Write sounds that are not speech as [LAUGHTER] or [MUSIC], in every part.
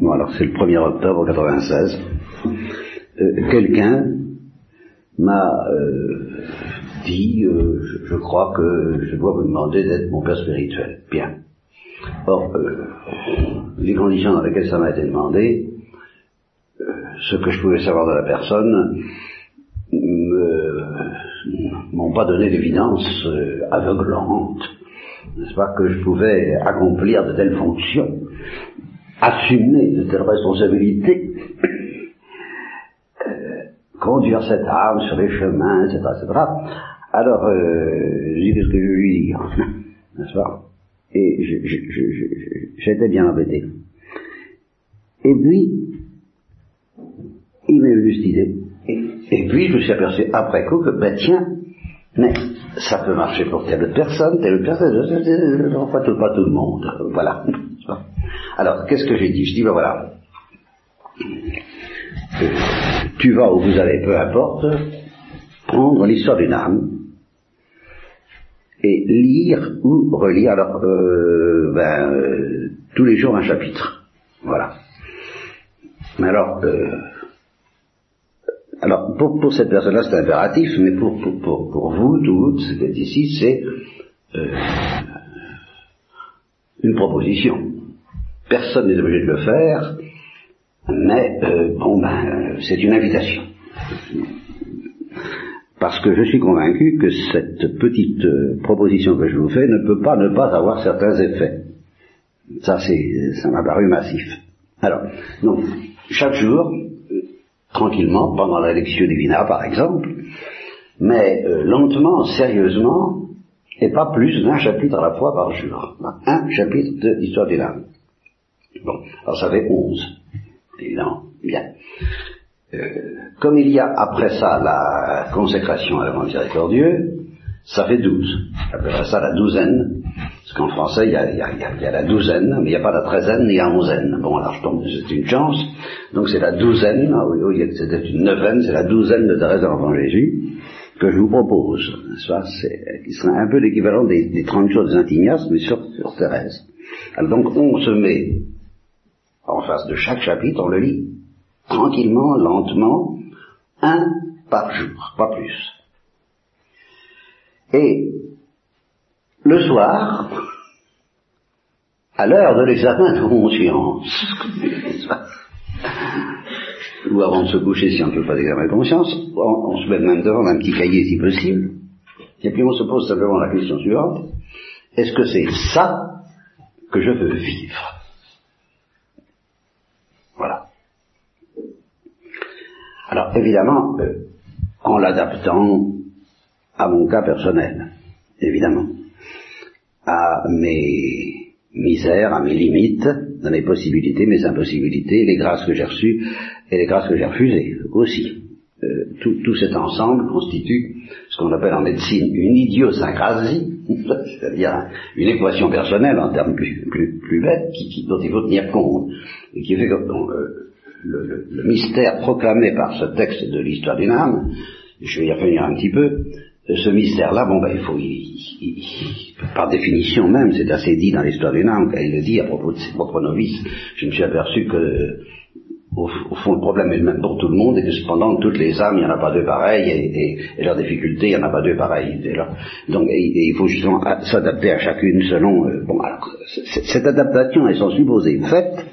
bon, alors c'est le 1er octobre 96. Euh, quelqu'un m'a euh, dit, euh, je, je, crois que je dois vous demander d'être mon père spirituel. Bien. Or, les conditions dans lesquelles ça m'a été demandé, ce que je pouvais savoir de la personne, m'ont pas donné d'évidence aveuglante, n'est-ce pas, que je pouvais accomplir de telles fonctions, assumer de telles responsabilités conduire cette âme sur les chemins, etc. etc. Alors, euh, je dis qu'est-ce que je lui dire, n'est-ce pas Et j'étais bien embêté. Et puis, il m'a eu cette idée. Et, puis, je me suis aperçu après coup que, ben tiens, mais ça peut marcher pour telle personne, telle personne, pas tout, pas tout le monde. Voilà. Alors, qu'est-ce que j'ai dit? Je dis, ben voilà tu vas où vous allez, peu importe, prendre l'histoire d'une âme et lire ou relire, alors, euh, ben, euh, tous les jours un chapitre. Voilà. Mais alors, euh, alors pour, pour cette personne-là, c'est impératif, mais pour, pour, pour, vous, toutes, ce qui est ici, c'est une proposition. Personne n'est obligé de le faire, mais euh, bon ben c'est une invitation. Parce que je suis convaincu que cette petite euh, proposition que je vous fais ne peut pas ne pas avoir certains effets. Ça c'est ça m'a paru massif. Alors, donc, chaque jour, euh, tranquillement, pendant la lecture divina par exemple, mais lentement, sérieusement, et pas plus d'un chapitre à la fois par jour. Un chapitre de l'histoire des âme. Bon, alors ça fait onze évidemment. Bien. Euh, comme il y a après ça la consécration à la miséricordieux, ça fait douze. J'appellerais ça la douzaine, parce qu'en français il y, a, la douzaine, mais il n'y a pas la treizaine ni la onzaine. Bon alors je tombe, c'est une chance. Donc c'est la douzaine, ah oui, c'était une neuvaine, c'est la douzaine de Thérèse de Jésus que je vous propose. Qui serait un peu l'équivalent des, des 30 jours des Intignas, mais sur, sur Thérèse. Alors donc on se met en face de chaque chapitre, on le lit tranquillement, lentement, un par jour, pas plus. Et le soir, à l'heure de l'examen de conscience, ou avant de se coucher si on ne peut pas d'examen de conscience, on, se met même devant un petit cahier si possible, et puis on se pose simplement la question suivante, est-ce que c'est ça que je veux vivre? Alors évidemment, euh, en l'adaptant à mon cas personnel, évidemment, à mes misères, à mes limites, à mes possibilités, mes impossibilités, les grâces que j'ai reçues et les grâces que j'ai refusées aussi. Euh, tout, cet ensemble constitue ce qu'on appelle en médecine une idiosyncrasie, [LAUGHS] c'est-à-dire une équation personnelle en termes plus, plus, bêtes qui, dont il faut tenir compte et qui fait que le, mystère proclamé par ce texte de l'histoire d'une âme, je vais y revenir un petit peu, ce mystère-là, bon ben il faut, par définition même, c'est assez dit dans l'histoire d'une âme, quand il le dit à propos de ses propres novices, je me suis aperçu que au, fond, le problème est le même pour tout le monde et que cependant, toutes les âmes, il n'y en a pas deux pareilles et, et, leurs difficultés, il n'y en a pas deux pareilles. donc, il faut justement s'adapter à chacune selon. Euh, bon, alors, cette adaptation, elles sont supposées faites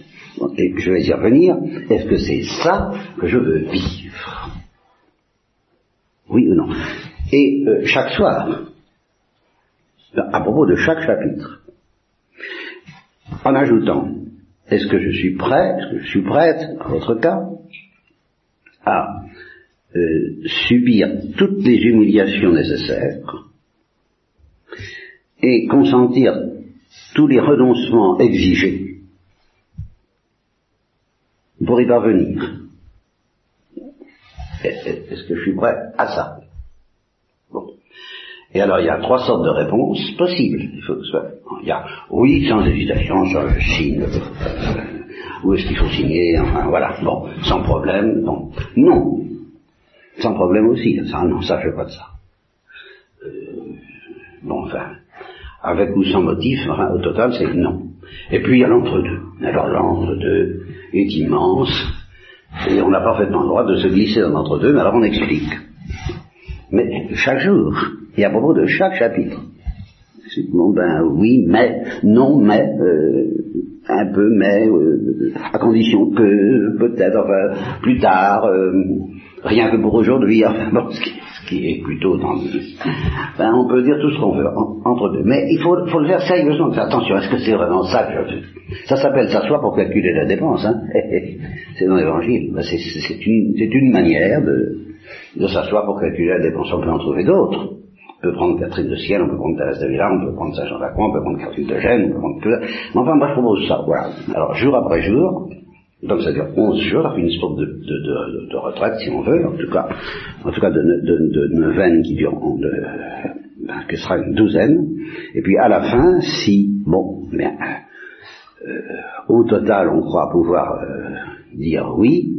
et je vais y revenir, est-ce que c'est ça que je veux vivre? Oui ou non? Et euh, chaque soir, à propos de chaque chapitre, en ajoutant, est-ce que je suis prêt, est-ce que je suis prête, dans votre cas, à euh, subir toutes les humiliations nécessaires et consentir tous les renoncements exigés pour y parvenir. Est-ce que je suis prêt à ça? Bon. Et alors il y a trois sortes de réponses possibles. Il, faut, il y a oui, sans hésitation, je signe. Euh, où est-ce qu'il faut signer Enfin voilà. Bon, sans problème. Bon, non. Sans problème aussi. Ça, non, ça je fais pas de ça. Euh, bon, enfin, avec ou sans motif, au total, c'est non. Et puis il y a l'entre-deux. Alors l'entre-deux est immense, et on a parfaitement le droit de se glisser dans l'entre-deux, mais alors on explique. Mais chaque jour, et à propos de chaque chapitre. Bon ben oui, mais, non, mais, euh, un peu, mais, euh, à condition que, peut-être, enfin, plus tard, euh, rien que pour aujourd'hui, enfin bon, ce qui, est plutôt dans ben, on peut dire tout ce qu'on veut entre deux. Mais il faut, le faire sérieusement. Attention, est-ce que c'est vraiment ça que je fais Ça s'appelle s'asseoir pour calculer la dépense. Hein [LAUGHS] c'est dans l'évangile. Ben, c'est une, manière de, s'asseoir pour calculer la dépense. On peut en trouver d'autres. On peut prendre Catherine de Ciel, on peut prendre Thérèse de Villard, on peut prendre Saint Jean d'Aquin, on peut prendre Catherine de Gênes, on peut prendre tout enfin, moi je propose ça, voilà. Alors, jour après jour, donc ça dure 11 jours, une sorte de, de, retraite si on veut, en tout cas, en tout cas de, neuvaine qui dure, de, qui sera une douzaine. Et puis à la fin, si, bon, bien, euh, au total on croit pouvoir euh, dire oui,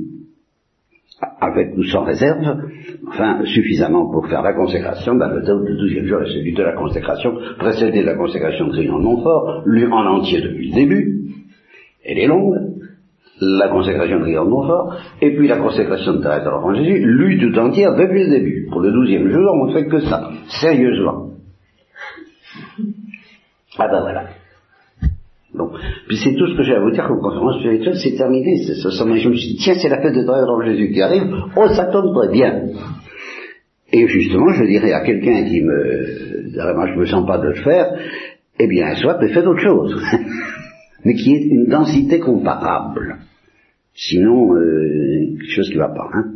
avec ou sans réserve, enfin suffisamment pour faire la consécration, ben, le douzième jour est celui de la consécration, précédé de la consécration de Grignon de Montfort, lu en entier depuis le début, elle est longue, la consécration de Montfort, et puis la consécration de Thérèse de l'Enfant Jésus, lue tout entière depuis le début. Pour le douzième jour, on ne fait que ça, sérieusement. Ah ben voilà. Donc, puis c'est tout ce que j'ai à vous dire comme conférence spirituelle, c'est terminé. Je me suis dit, tiens, c'est la fête de Thérèse de Jésus qui arrive, oh, ça tombe très bien. Et justement, je dirais à quelqu'un qui me moi je me sens pas de le faire, eh bien, soit, mais faites autre chose. [LAUGHS] mais qui est une densité comparable. Sinon, euh, quelque chose qui ne va pas. Hein.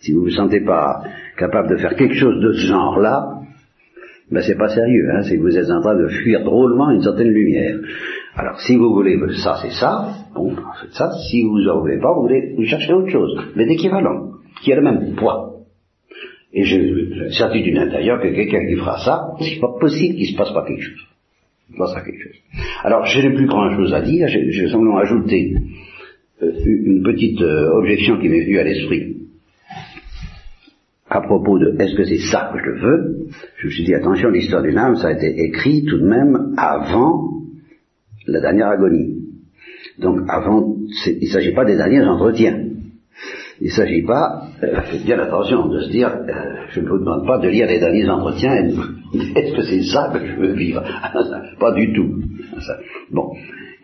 Si vous ne vous sentez pas capable de faire quelque chose de ce genre-là, ben c'est pas sérieux, hein, c'est que vous êtes en train de fuir drôlement une certaine lumière. Alors, si vous voulez ça, c'est ça, bon, faites ça. Si vous en voulez pas, vous voulez vous chercher autre chose, mais d'équivalent, qui a le même poids. Et j'ai la certitude intérieure que quelqu'un qui fera ça, c'est pas possible qu'il se passe pas quelque chose. Il se passera quelque chose. Alors, je n'ai plus grand chose à dire, j'ai simplement ajouté une petite euh, objection qui m'est venue à l'esprit à propos de est-ce que c'est ça que je veux, je me suis dit attention, l'histoire d'une âme, ça a été écrit tout de même avant la dernière agonie. Donc avant, il ne s'agit pas des derniers entretiens. Il ne s'agit pas, euh, faites bien attention, de se dire, euh, je ne vous demande pas de lire les derniers entretiens, est-ce que c'est ça que je veux vivre? [LAUGHS] Pas du tout. Bon,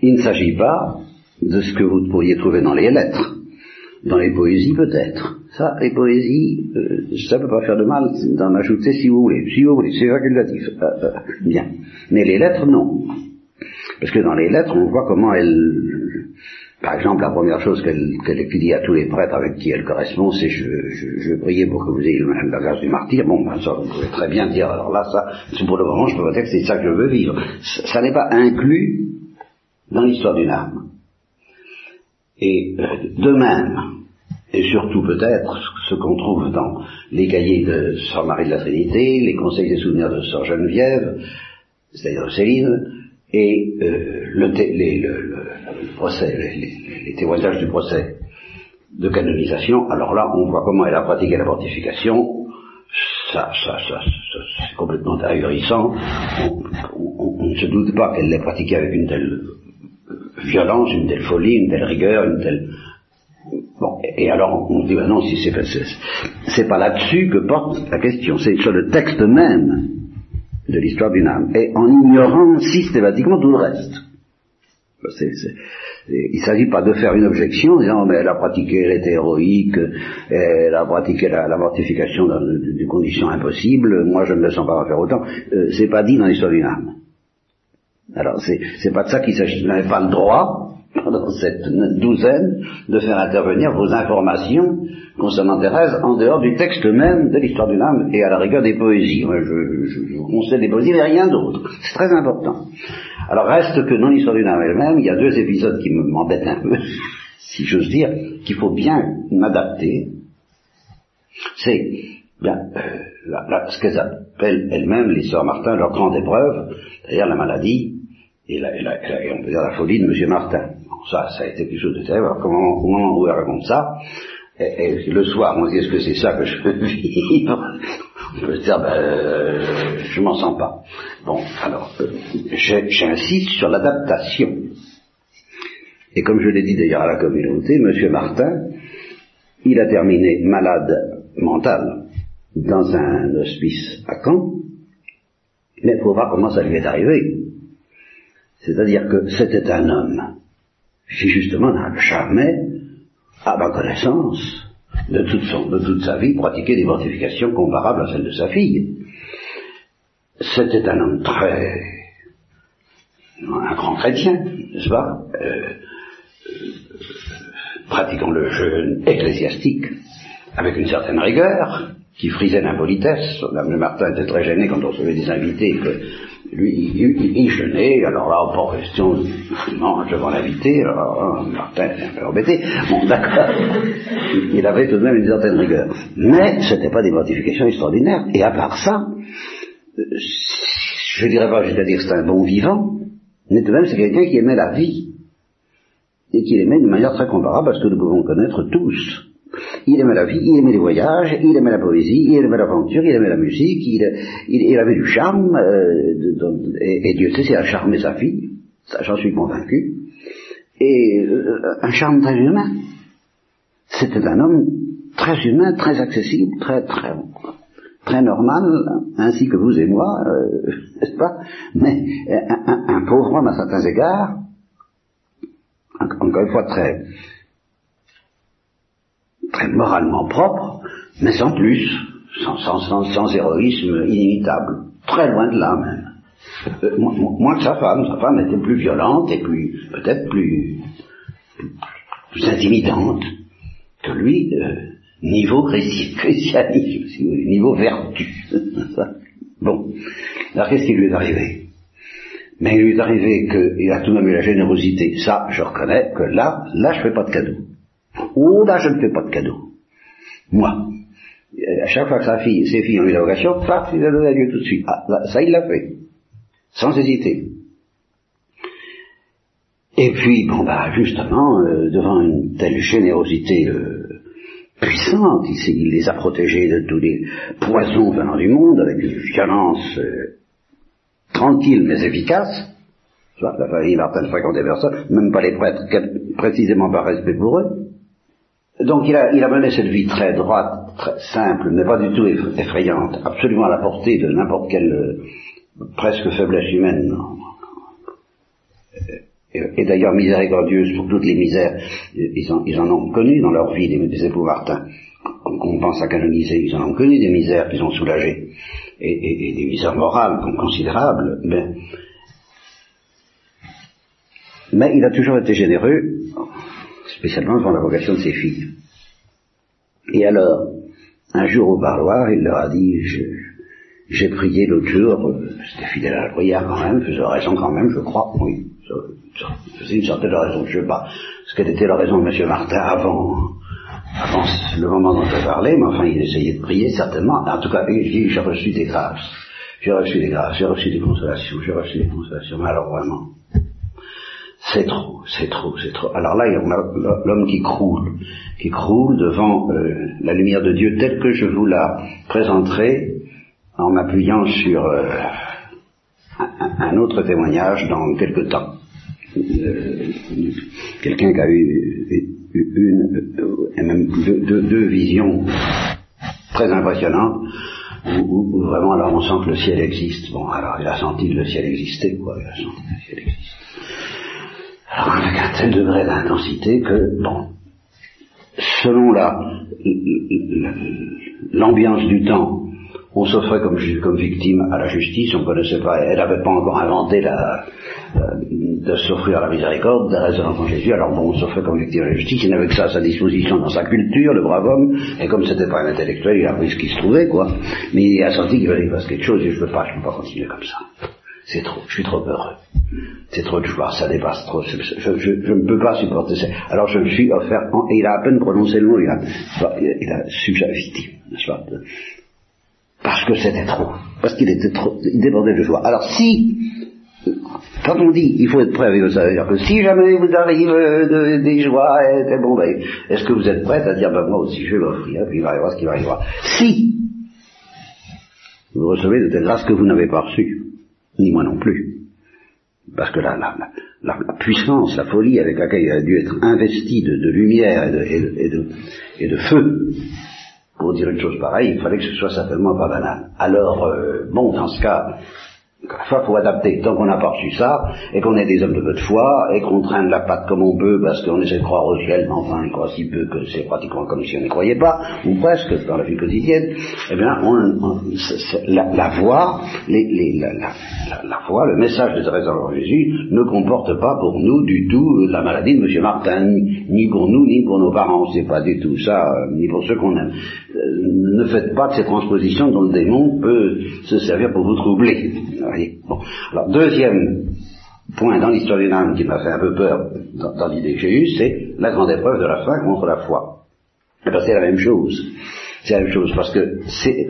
il ne s'agit pas de ce que vous pourriez trouver dans les lettres. Dans les poésies peut-être. Ça, les poésies, euh, ça ne peut pas faire de mal d'en ajouter si vous voulez. Si vous voulez, c'est facultatif. bien. Mais les lettres, non. Parce que dans les lettres, on voit comment elle... Par exemple, la première chose qu'elle qu dit à tous les prêtres avec qui elle correspond, c'est je, je, je pour que vous ayez la grâce du martyr. Bon, ben ça, vous pouvez très bien dire, alors là, ça, pour le moment, je peux vous dire que c'est ça que je veux vivre. Ça, n'est pas inclus dans l'histoire d'une âme. Et euh, de même, et surtout peut-être ce qu'on trouve dans les cahiers de Sœur Marie de la Trinité, les conseils des souvenirs de Sœur Geneviève, c'est-à-dire de Céline, et le, les, témoignages du procès de canonisation, alors là, on voit comment elle a pratiqué la mortification, ça, ça, ça, c'est complètement ahurissant, on, on, ne se doute pas qu'elle l'ait pratiqué avec une telle violence, une telle folie, une telle rigueur, une telle... Bon, et alors on dit, ben non, si c'est c'est pas là-dessus que porte la question, c'est sur le texte même de l'histoire d'une âme, et en ignorant systématiquement tout le reste. il ne s'agit pas de faire une objection en disant mais elle a pratiqué, elle était héroïque, elle a pratiqué la, mortification des conditions impossibles, moi je ne me sens pas en faire autant. Euh, c'est pas dit dans l'histoire d'une âme. Alors c'est, pas de ça qu'il s'agit. Vous n'avez pas le droit, dans cette douzaine, de faire intervenir vos informations concernant Thérèse en dehors du texte même de l'histoire d'une âme et à la rigueur des poésies. Je, je, je vous conseille des poésies, mais rien d'autre. C'est très important. Alors reste que dans l'histoire d'une âme elle-même, il y a deux épisodes qui m'embêtent un peu, [LAUGHS] si j'ose dire, qu'il faut bien m'adapter. C'est bien euh, ce qu'elles appellent elles-mêmes, les sœurs Martin, leur grande épreuve, c'est-à-dire la maladie et, et, et, on peut dire la folie de M. Martin. ça, ça a été quelque chose de terrible. Alors comment, comment on raconte ça? Et, le soir, on dit est-ce que c'est ça que je veux vivre? On peut se dire ben, euh, je m'en sens pas. Bon, alors euh, j'insiste sur l'adaptation. Et comme je l'ai dit d'ailleurs à la communauté, M. Martin, il a terminé malade mental dans un hospice à Caen, mais il faut voir comment ça lui est arrivé. C'est-à-dire que c'était un homme qui justement n'a jamais, à ma connaissance, de toute, son, de toute sa vie, pratiqué des mortifications comparables à celles de sa fille. C'était un homme très... un grand chrétien, n'est-ce pas euh, pratiquant le jeûne ecclésiastique avec une certaine rigueur, qui frisait l'impolitesse. Mme Martin était très gêné quand on recevait des invités, que lui, il, jeûnait, alors là, pas question de mange devant l'invité, alors Martin était un peu embêté. Bon, d'accord. Il avait tout de même une certaine rigueur. Mais ce n'était pas des mortifications extraordinaires. Et à part ça, je dirais pas jusqu'à dire que c'est un bon vivant, mais tout de même c'est quelqu'un qui aimait la vie. Et qui l'aimait de manière très comparable à ce que nous pouvons connaître tous. Il aimait la vie, il aimait les voyages, il aimait la poésie, il aimait l'aventure, il aimait la musique, il, avait du charme, euh, et, Dieu sait, c'est a charmé sa fille, j'en suis convaincu, et euh, un charme très humain. C'était un homme très humain, très accessible, très très très normal, ainsi que vous et moi, euh, [LAUGHS] n'est-ce pas? Mais un, un, pauvre homme à certains égards, encore une fois très très moralement propre, mais sans plus, sans, héroïsme inimitable, très loin de là même. Euh, moins que sa femme, sa femme était plus violente et plus, peut-être plus, plus, intimidante que lui, euh, niveau [LAUGHS] christianisme, niveau vertu. [LAUGHS] bon, alors qu'est-ce qui lui est arrivé? Mais il lui est arrivé qu'il a tout de même eu la générosité. Ça, je reconnais que là, là, je fais pas de cadeau. Oh là, je ne fais pas de cadeau. Moi. À chaque fois que sa fille, ses filles ont eu la vocation, paf, il a donné à Dieu tout de suite. Ah, ça, il l'a fait. Sans hésiter. Et puis, bon, bah, justement, euh, devant une telle générosité euh, puissante, il, les a protégés de tous les poisons venant du monde, avec une violence euh, tranquille mais efficace. La famille Martin ne fréquentait personne, même pas les prêtres, précisément par respect pour eux. Donc il a, mené cette vie très droite, très simple, mais pas du tout effrayante, absolument à la portée de n'importe quelle euh, presque faiblesse humaine. Et, d'ailleurs miséricordieuse pour toutes les misères, ils en, ils en ont connu dans leur vie, des, époux Martin, qu'on pense à canoniser, ils en ont connu des misères qu'ils ont soulagées, et, et, des misères morales considérables, mais, mais il a toujours été généreux, spécialement devant la vocation de ses filles. Et alors, un jour au parloir, il leur a dit, j'ai prié l'autre jour, c'était fidèle à la prière quand même, faisait raison quand même, je crois, oui, faisait une certaine raison, je ne sais pas ce qu'elle était la raison de M. Martin avant, avant le moment dont je parlais, mais enfin il essayait de prier certainement, en tout cas j'ai reçu des grâces, j'ai reçu des grâces, j'ai reçu des consolations, j'ai reçu des consolations, mais alors vraiment, c'est trop, c'est trop, c'est trop. Alors là, on a l'homme qui croule, qui croule devant euh, la lumière de Dieu telle que je vous la présenterai en m'appuyant sur euh, un, autre témoignage dans quelque temps. Euh, quelqu'un qui a eu une, et même deux, visions très impressionnantes où, vraiment alors on sent que le ciel existe. Bon, alors il a senti que le ciel existait, quoi, il a senti que le ciel existe. Alors avec un tel degré d'intensité que, bon, selon la, l'ambiance du temps, on s'offrait comme, comme victime à la justice, on ne connaissait pas, elle n'avait pas encore inventé la, de s'offrir à la miséricorde, des de l'enfant Jésus, alors bon, on s'offrait comme victime à la justice, il n'avait que ça à sa disposition dans sa culture, le brave homme, et comme c'était pas un intellectuel, il a pris ce qui se trouvait, quoi. Mais il a senti qu'il fallait qu'il fasse quelque chose, et je ne peux pas, je ne peux pas continuer comme ça. C'est trop, je suis trop heureux. C'est trop de joie, ça dépasse trop. Je, ne peux pas supporter ça. Alors je me suis offert, et il a à peine prononcé le mot, il a, il a n'est-ce Parce que c'était trop. Parce qu'il était trop, il débordait de joie. Alors si, quand on dit il faut être prêt avec ça veut dire que si jamais vous arrive euh, des joies, et, bon, ben, est-ce que vous êtes prêt à dire, ben moi aussi je vais m'offrir, puis il avoir ce qui va arriver. Si vous recevez de telles grâces que vous n'avez pas reçues, ni moi non plus. parce que la, la, la, puissance, la folie avec laquelle il a dû être investi de, de lumière et de, et, de, et de, feu, pour dire une chose pareille, il fallait que ce soit certainement pas banal. Alors, euh, bon, dans ce cas, fois, faut adapter. Tant qu'on n'a pas reçu ça, et qu'on est des hommes de peu de foi, et qu'on traîne la patte comme on peut, parce qu'on essaie de croire au ciel, mais enfin, on croit si peu que c'est pratiquement comme si on ne croyait pas, ou presque, dans la vie quotidienne, eh bien, on, la, voix, la, voix, le message de Thérèse de Jésus ne comporte pas pour nous du tout la maladie de M. Martin, ni pour nous, ni pour nos parents. C'est pas du tout ça, euh, ni pour ceux qu'on aime. Euh, ne faites pas de ces transpositions dont le démon peut se servir pour vous troubler. Alors, deuxième point dans l'histoire d'une âme qui m'a fait un peu peur dans, l'idée que j'ai eue, c'est la grande épreuve de la foi contre la foi. Et ben, c'est la même chose. C'est la même chose, parce que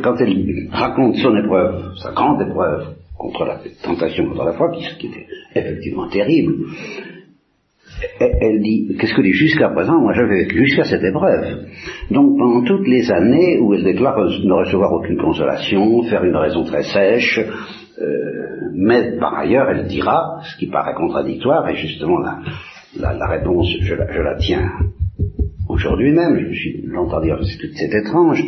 quand elle raconte son épreuve, sa grande épreuve contre la tentation contre la foi, qui, qui était effectivement terrible, elle dit, qu'est-ce que dit? Jusqu'à présent, moi j'avais vécu jusqu'à cette épreuve. Donc pendant toutes les années où elle déclare ne recevoir aucune consolation, faire une raison très sèche, euh, mais par ailleurs, elle dira, ce qui paraît contradictoire, et justement la, réponse, je la, tiens aujourd'hui même, je me suis longtemps dire c'est étrange,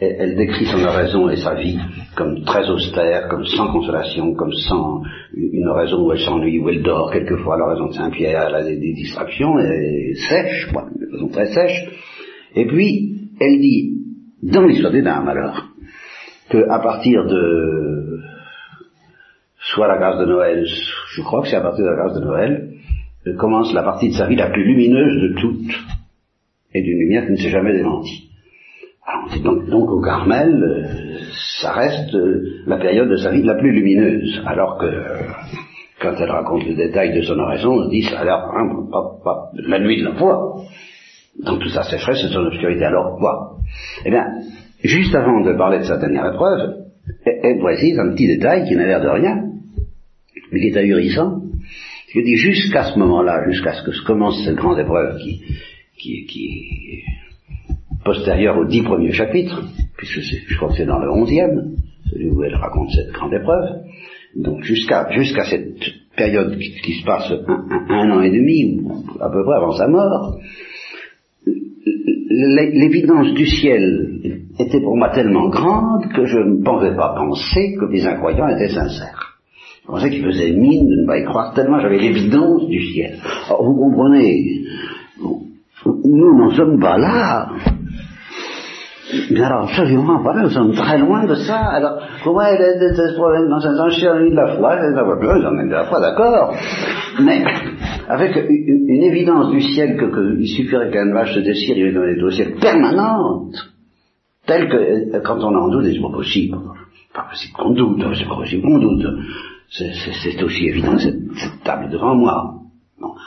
elle, décrit son raison et sa vie comme très austère, comme sans consolation, comme sans une raison où elle s'ennuie, où elle dort quelquefois, la raison de Saint-Pierre, elle a des, distractions, et sèche, quoi, une raison très sèche. Et puis, elle dit, dans l'histoire des dames alors, que à partir de soit la grâce de Noël, je crois que c'est à partir de la grâce de Noël, commence la partie de sa vie la plus lumineuse de toutes, et d'une lumière qui ne s'est jamais démentie. Alors, donc, donc au Carmel, euh, ça reste euh, la période de sa vie la plus lumineuse, alors que quand elle raconte le détail de son oraison, on dit, alors, hein, la nuit de la foi, dans toute sa sécheresse et son obscurité, alors quoi? Eh bien, juste avant de parler de sa dernière épreuve, elle précise un petit détail qui n'a l'air de rien, mais qui est ahurissant. Je dis jusqu'à ce moment-là, jusqu'à ce que se commence cette grande épreuve qui, qui, qui est postérieure aux dix premiers chapitres, puisque je crois que c'est dans le onzième, celui où elle raconte cette grande épreuve. Donc jusqu'à jusqu'à cette période qui, se passe un, an et demi, à peu près avant sa mort, l'évidence du ciel était pour moi tellement grande que je ne pouvais pas penser que les incroyants étaient sincères. Je pensais qu'il faisait mine de ne pas y croire tellement j'avais l'évidence du ciel. Alors vous comprenez, nous n'en sommes pas là. Mais alors, absolument pas, nous sommes très loin de ça. Alors, comment elle a des problèmes dans un enchaînement de la foi, n'a plus, de la foi, d'accord. Mais, avec une, évidence du ciel que, il suffirait qu'un vache se déchire, il est au ciel permanente, telle que, quand on en doute, c'est pas possible. Pas possible qu'on doute, c'est pas possible qu'on doute. C'est aussi évident cette, cette, table devant moi.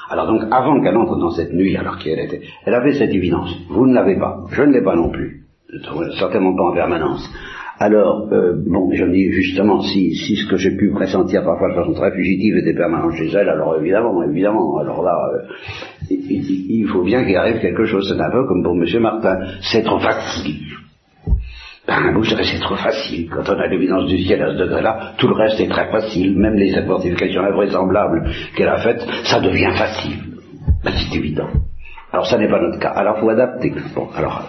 Alors donc, avant qu'elle entre dans cette nuit, alors qu'elle était, elle avait cette évidence. Vous ne l'avez pas. Je ne l'ai pas non plus. Certainement pas en permanence. Alors, euh, bon, je me dis justement, si, si ce que j'ai pu pressentir parfois de façon très fugitive était permanent chez elle, alors évidemment, évidemment, alors là, euh, il, faut bien qu'il arrive quelque chose. C'est un peu comme pour M. Martin. C'est trop. Ben, vous savez, c'est trop facile. Quand on a l'évidence du ciel à ce degré-là, tout le reste est très facile. Même les fortifications invraisemblables qu'elle a faites, ça devient facile. Ben, c'est évident. Alors ça n'est pas notre cas. Alors il faut adapter. Bon, alors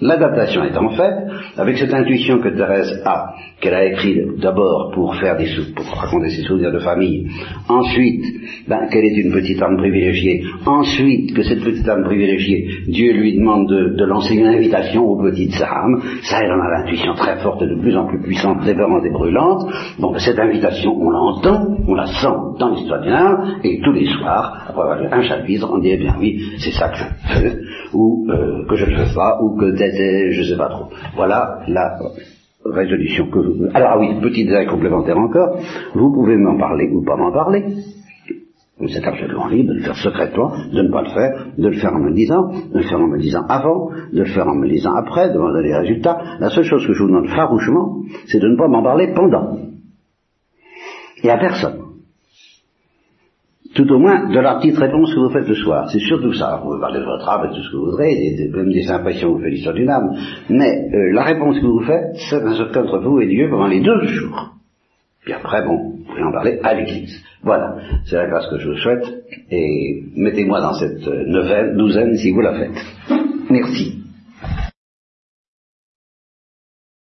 l'adaptation étant faite, avec cette intuition que Thérèse a, qu'elle a écrit d'abord pour faire des sous, pour raconter ses souvenirs de famille, ensuite ben, qu'elle est une petite âme privilégiée, ensuite que cette petite âme privilégiée, Dieu lui demande de, lancer une invitation aux petites âmes, ça elle en a l'intuition très forte, de plus en plus puissante, dévorante et brûlante. Donc cette invitation, on l'entend, on la sent dans l'histoire d'une et tous les soirs, après avoir un chapitre, on dit eh bien oui, c'est ça [LAUGHS] ou euh, que je ne fais pas, ou que je ne sais pas trop. Voilà la résolution que vous... Alors ah oui, petit détail complémentaire encore, vous pouvez m'en parler ou pas m'en parler, vous êtes absolument libre de le faire secrètement, de ne pas le faire, de le faire en me disant, de le faire en me disant avant, de le faire en me disant après, de demander les résultats. La seule chose que je vous demande farouchement, c'est de ne pas m'en parler pendant. Et à personne tout au moins de la petite réponse que vous faites le soir. C'est surtout ça. Vous pouvez parler de votre âme et tout ce que vous voudrez, des, même des impressions que vous faites l'histoire d'une âme. Mais euh, la réponse que vous faites, c'est un secret entre vous et Dieu pendant les deux jours. Puis après, bon, pouvez en parler à l'Église. Voilà, c'est la grâce que je vous souhaite, et mettez-moi dans cette neuvaine, douzaine si vous la faites. Merci.